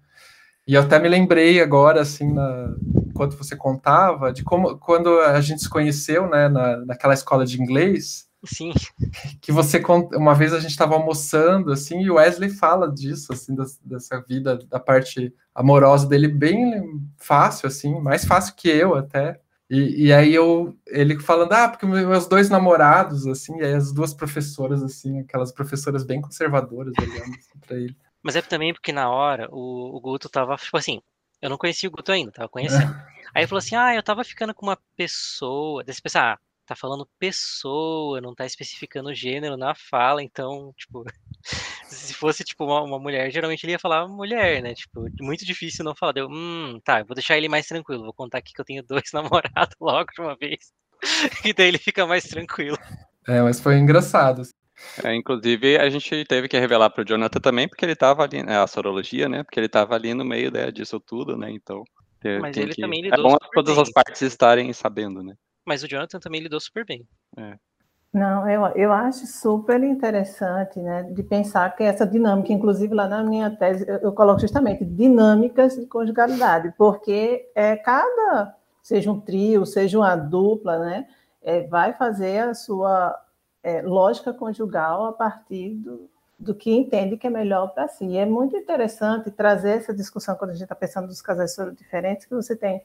E eu até me lembrei agora, assim, na, enquanto você contava, de como quando a gente se conheceu, né, na, naquela escola de inglês. Sim. Que você uma vez a gente estava almoçando, assim, e o Wesley fala disso, assim, dessa vida, da parte amorosa dele bem fácil, assim, mais fácil que eu até. E, e, aí eu, ele falando, ah, porque meus dois namorados, assim, e aí as duas professoras, assim, aquelas professoras bem conservadoras olhando assim, pra ele. Mas é também porque na hora o, o Guto tava, tipo assim, eu não conhecia o Guto ainda, tava conhecendo. aí ele falou assim, ah, eu tava ficando com uma pessoa, desse pensar, ah, tá falando pessoa, não tá especificando gênero na fala, então, tipo, se fosse, tipo, uma, uma, mulher, geralmente ele ia falar mulher, né? Tipo, muito difícil não falar. Deu, hum, tá, vou deixar ele mais tranquilo, vou contar aqui que eu tenho dois namorados logo de uma vez. e daí ele fica mais tranquilo. É, mas foi engraçado. É, inclusive, a gente teve que revelar para o Jonathan também, porque ele estava ali, né, a sorologia, né? Porque ele estava ali no meio né, disso tudo, né? Então, mas ele que... também lidou é bom todas as partes estarem sabendo, né? Mas o Jonathan também lidou super bem. É. Não, eu, eu acho super interessante, né, de pensar que essa dinâmica, inclusive lá na minha tese, eu, eu coloco justamente dinâmicas de conjugalidade, porque é cada, seja um trio, seja uma dupla, né, é, vai fazer a sua é, lógica conjugal a partir do, do que entende que é melhor para si. E é muito interessante trazer essa discussão quando a gente está pensando nos casais diferentes, que você tem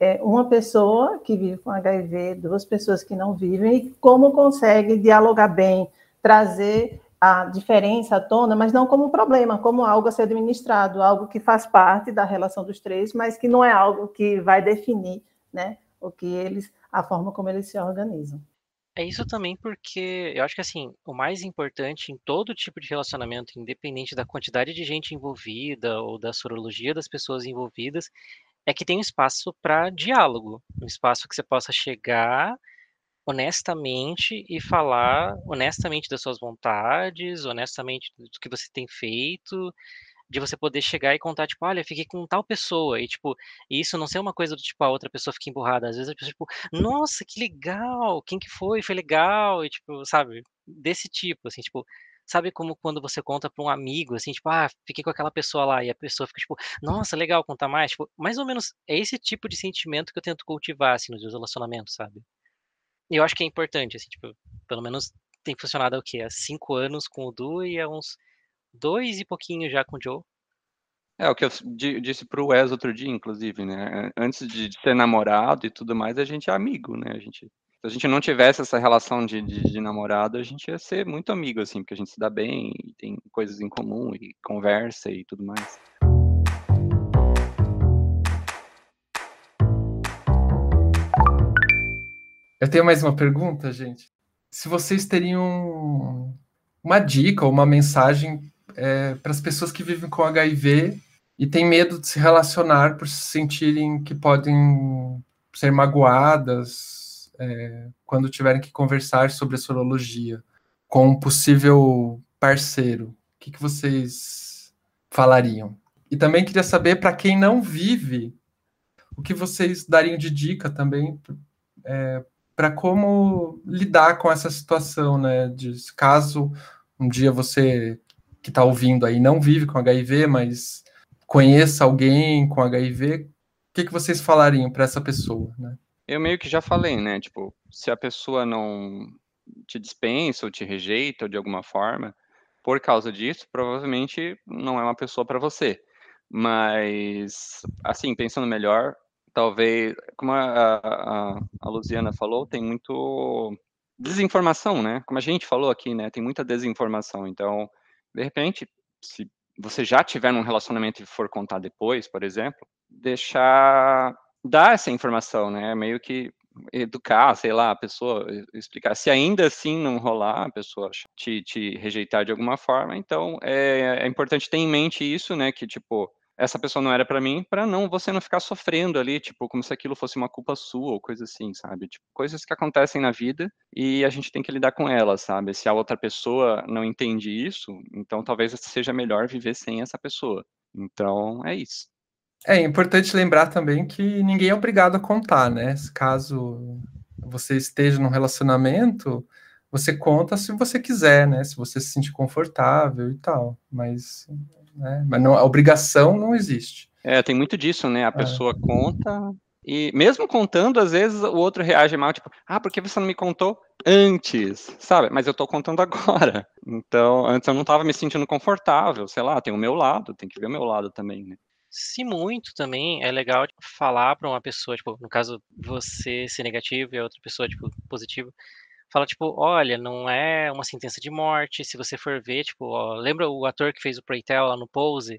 é, uma pessoa que vive com HIV, duas pessoas que não vivem, e como consegue dialogar bem, trazer a diferença à tona, mas não como problema, como algo a ser administrado, algo que faz parte da relação dos três, mas que não é algo que vai definir né, o que eles, a forma como eles se organizam. É isso também porque eu acho que assim, o mais importante em todo tipo de relacionamento, independente da quantidade de gente envolvida ou da sorologia das pessoas envolvidas, é que tem um espaço para diálogo, um espaço que você possa chegar honestamente e falar honestamente das suas vontades, honestamente do que você tem feito, de você poder chegar e contar, tipo, olha, fiquei com tal pessoa, e tipo, isso não ser uma coisa do tipo, a outra pessoa fica emburrada, às vezes a pessoa, tipo, nossa, que legal, quem que foi? Foi legal, e tipo, sabe, desse tipo, assim, tipo, Sabe como quando você conta para um amigo, assim, tipo, ah, fiquei com aquela pessoa lá, e a pessoa fica, tipo, nossa, legal, contar mais. Tipo, mais ou menos é esse tipo de sentimento que eu tento cultivar, assim, nos meus relacionamentos, sabe? E eu acho que é importante, assim, tipo, pelo menos tem funcionado há o quê? Há cinco anos com o Du e há uns dois e pouquinho já com o Joe. É, o que eu disse pro Wes outro dia, inclusive, né? Antes de ser namorado e tudo mais, a gente é amigo, né? A gente se a gente não tivesse essa relação de, de, de, namorado, a gente ia ser muito amigo, assim, porque a gente se dá bem, e tem coisas em comum, e conversa e tudo mais. Eu tenho mais uma pergunta, gente. Se vocês teriam uma dica ou uma mensagem é, para as pessoas que vivem com HIV e têm medo de se relacionar por se sentirem que podem ser magoadas é, quando tiverem que conversar sobre a sorologia com um possível parceiro, o que, que vocês falariam? E também queria saber, para quem não vive, o que vocês dariam de dica também é, para como lidar com essa situação, né? De caso um dia você que está ouvindo aí não vive com HIV, mas conheça alguém com HIV, o que, que vocês falariam para essa pessoa, né? Eu meio que já falei, né? Tipo, se a pessoa não te dispensa ou te rejeita ou de alguma forma, por causa disso, provavelmente não é uma pessoa para você. Mas, assim, pensando melhor, talvez, como a, a, a Luciana falou, tem muito desinformação, né? Como a gente falou aqui, né? Tem muita desinformação. Então, de repente, se você já tiver num relacionamento e for contar depois, por exemplo, deixar dar essa informação, né? Meio que educar, sei lá, a pessoa, explicar. Se ainda assim não rolar, a pessoa te, te rejeitar de alguma forma, então é, é importante ter em mente isso, né? Que tipo, essa pessoa não era para mim, para não você não ficar sofrendo ali, tipo, como se aquilo fosse uma culpa sua ou coisa assim, sabe? Tipo, coisas que acontecem na vida e a gente tem que lidar com elas, sabe? Se a outra pessoa não entende isso, então talvez seja melhor viver sem essa pessoa. Então, é isso. É importante lembrar também que ninguém é obrigado a contar, né? Caso você esteja num relacionamento, você conta se você quiser, né? Se você se sentir confortável e tal. Mas, né? Mas não, a obrigação não existe. É, tem muito disso, né? A é. pessoa é. conta e mesmo contando, às vezes o outro reage mal, tipo, ah, por que você não me contou antes? Sabe? Mas eu tô contando agora. Então, antes eu não tava me sentindo confortável, sei lá, tem o meu lado, tem que ver o meu lado também, né? Se muito também é legal tipo, falar para uma pessoa, tipo, no caso você ser negativo e a outra pessoa tipo positivo, fala tipo, olha, não é uma sentença de morte, se você for ver, tipo, ó, lembra o ator que fez o Preytel lá no Pose?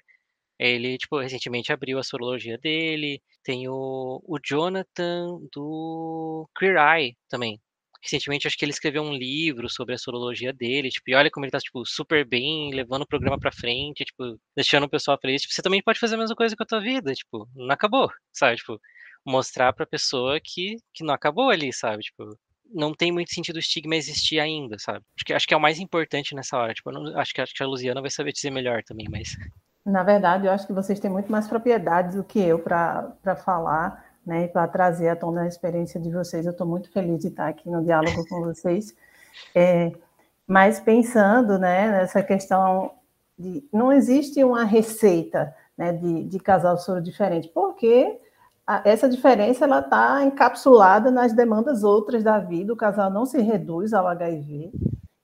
Ele, tipo, recentemente abriu a sorologia dele. Tem o, o Jonathan do Queer Eye também. Recentemente, acho que ele escreveu um livro sobre a sorologia dele, tipo, e olha como ele tá, tipo, super bem, levando o programa pra frente, tipo, deixando o pessoal feliz. Tipo, você também pode fazer a mesma coisa com a tua vida, tipo, não acabou, sabe? Tipo, mostrar pra pessoa que, que não acabou ali, sabe? Tipo, não tem muito sentido o estigma existir ainda, sabe? Acho que, acho que é o mais importante nessa hora. Tipo, não, acho, que, acho que a Luziana vai saber dizer melhor também, mas na verdade, eu acho que vocês têm muito mais propriedades do que eu para falar, né, para trazer a tona a experiência de vocês. Eu estou muito feliz de estar aqui no diálogo com vocês. É, mas pensando, né, nessa questão de não existe uma receita, né, de, de casal soro diferente, porque a, essa diferença ela está encapsulada nas demandas outras da vida. O casal não se reduz ao HIV,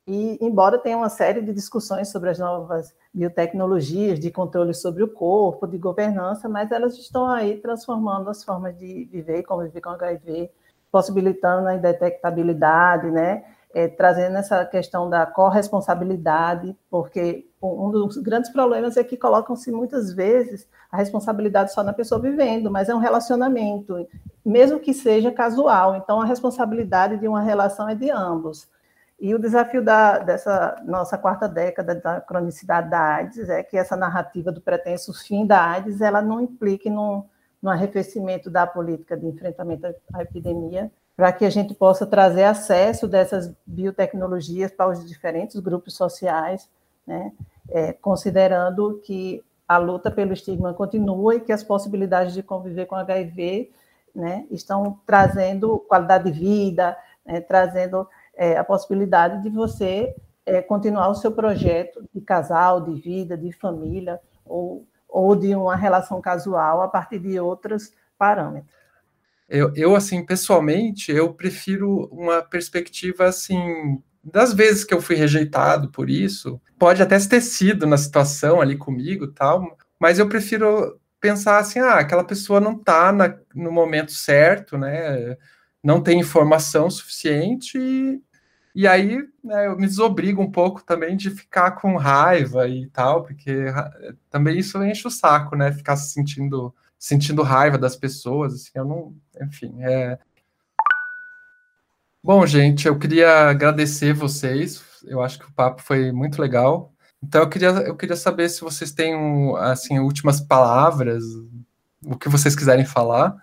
e, embora tenha uma série de discussões sobre as novas biotecnologias de controle sobre o corpo, de governança, mas elas estão aí transformando as formas de viver e conviver com HIV, possibilitando a indetectabilidade, né? É, trazendo essa questão da corresponsabilidade, porque um dos grandes problemas é que colocam-se muitas vezes a responsabilidade só na pessoa vivendo, mas é um relacionamento, mesmo que seja casual. Então, a responsabilidade de uma relação é de ambos. E o desafio da, dessa nossa quarta década da cronicidade da AIDS é que essa narrativa do pretenso fim da AIDS ela não implique num, num arrefecimento da política de enfrentamento à epidemia, para que a gente possa trazer acesso dessas biotecnologias para os diferentes grupos sociais, né? É, considerando que a luta pelo estigma continua e que as possibilidades de conviver com HIV né, estão trazendo qualidade de vida, né, trazendo é, a possibilidade de você é, continuar o seu projeto de casal, de vida, de família, ou, ou de uma relação casual a partir de outros parâmetros. Eu, eu, assim, pessoalmente, eu prefiro uma perspectiva, assim, das vezes que eu fui rejeitado por isso, pode até ter sido na situação ali comigo tal, mas eu prefiro pensar assim, ah, aquela pessoa não está no momento certo, né, não tem informação suficiente e, e aí né, eu me desobrigo um pouco também de ficar com raiva e tal, porque também isso enche o saco, né? Ficar se sentindo, sentindo raiva das pessoas, assim, eu não, enfim, é... Bom, gente, eu queria agradecer vocês, eu acho que o papo foi muito legal. Então eu queria, eu queria saber se vocês têm assim últimas palavras, o que vocês quiserem falar.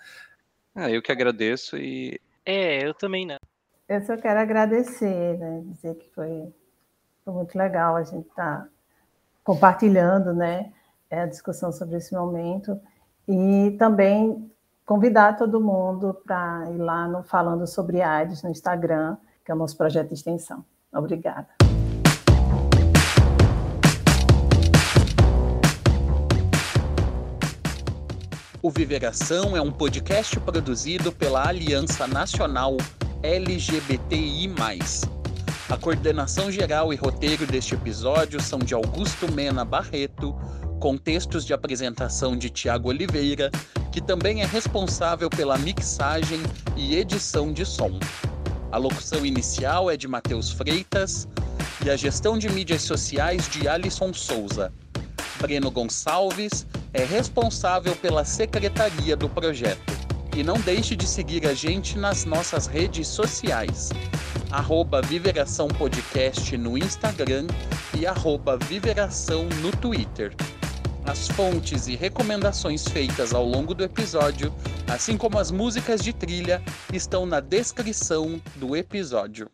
Ah, eu que agradeço e é, eu também não. Eu só quero agradecer, né? Dizer que foi, foi muito legal a gente estar tá compartilhando, né? A discussão sobre esse momento e também convidar todo mundo para ir lá no Falando sobre AIDS no Instagram, que é o nosso projeto de extensão. Obrigada. O Viveração é um podcast produzido pela Aliança Nacional LGBTI+. A coordenação geral e roteiro deste episódio são de Augusto Mena Barreto, com textos de apresentação de Tiago Oliveira, que também é responsável pela mixagem e edição de som. A locução inicial é de Matheus Freitas e a gestão de mídias sociais de Alisson Souza. Breno Gonçalves é responsável pela secretaria do projeto. E não deixe de seguir a gente nas nossas redes sociais. Arroba Viveração Podcast no Instagram e arroba Viveração no Twitter. As fontes e recomendações feitas ao longo do episódio, assim como as músicas de trilha, estão na descrição do episódio.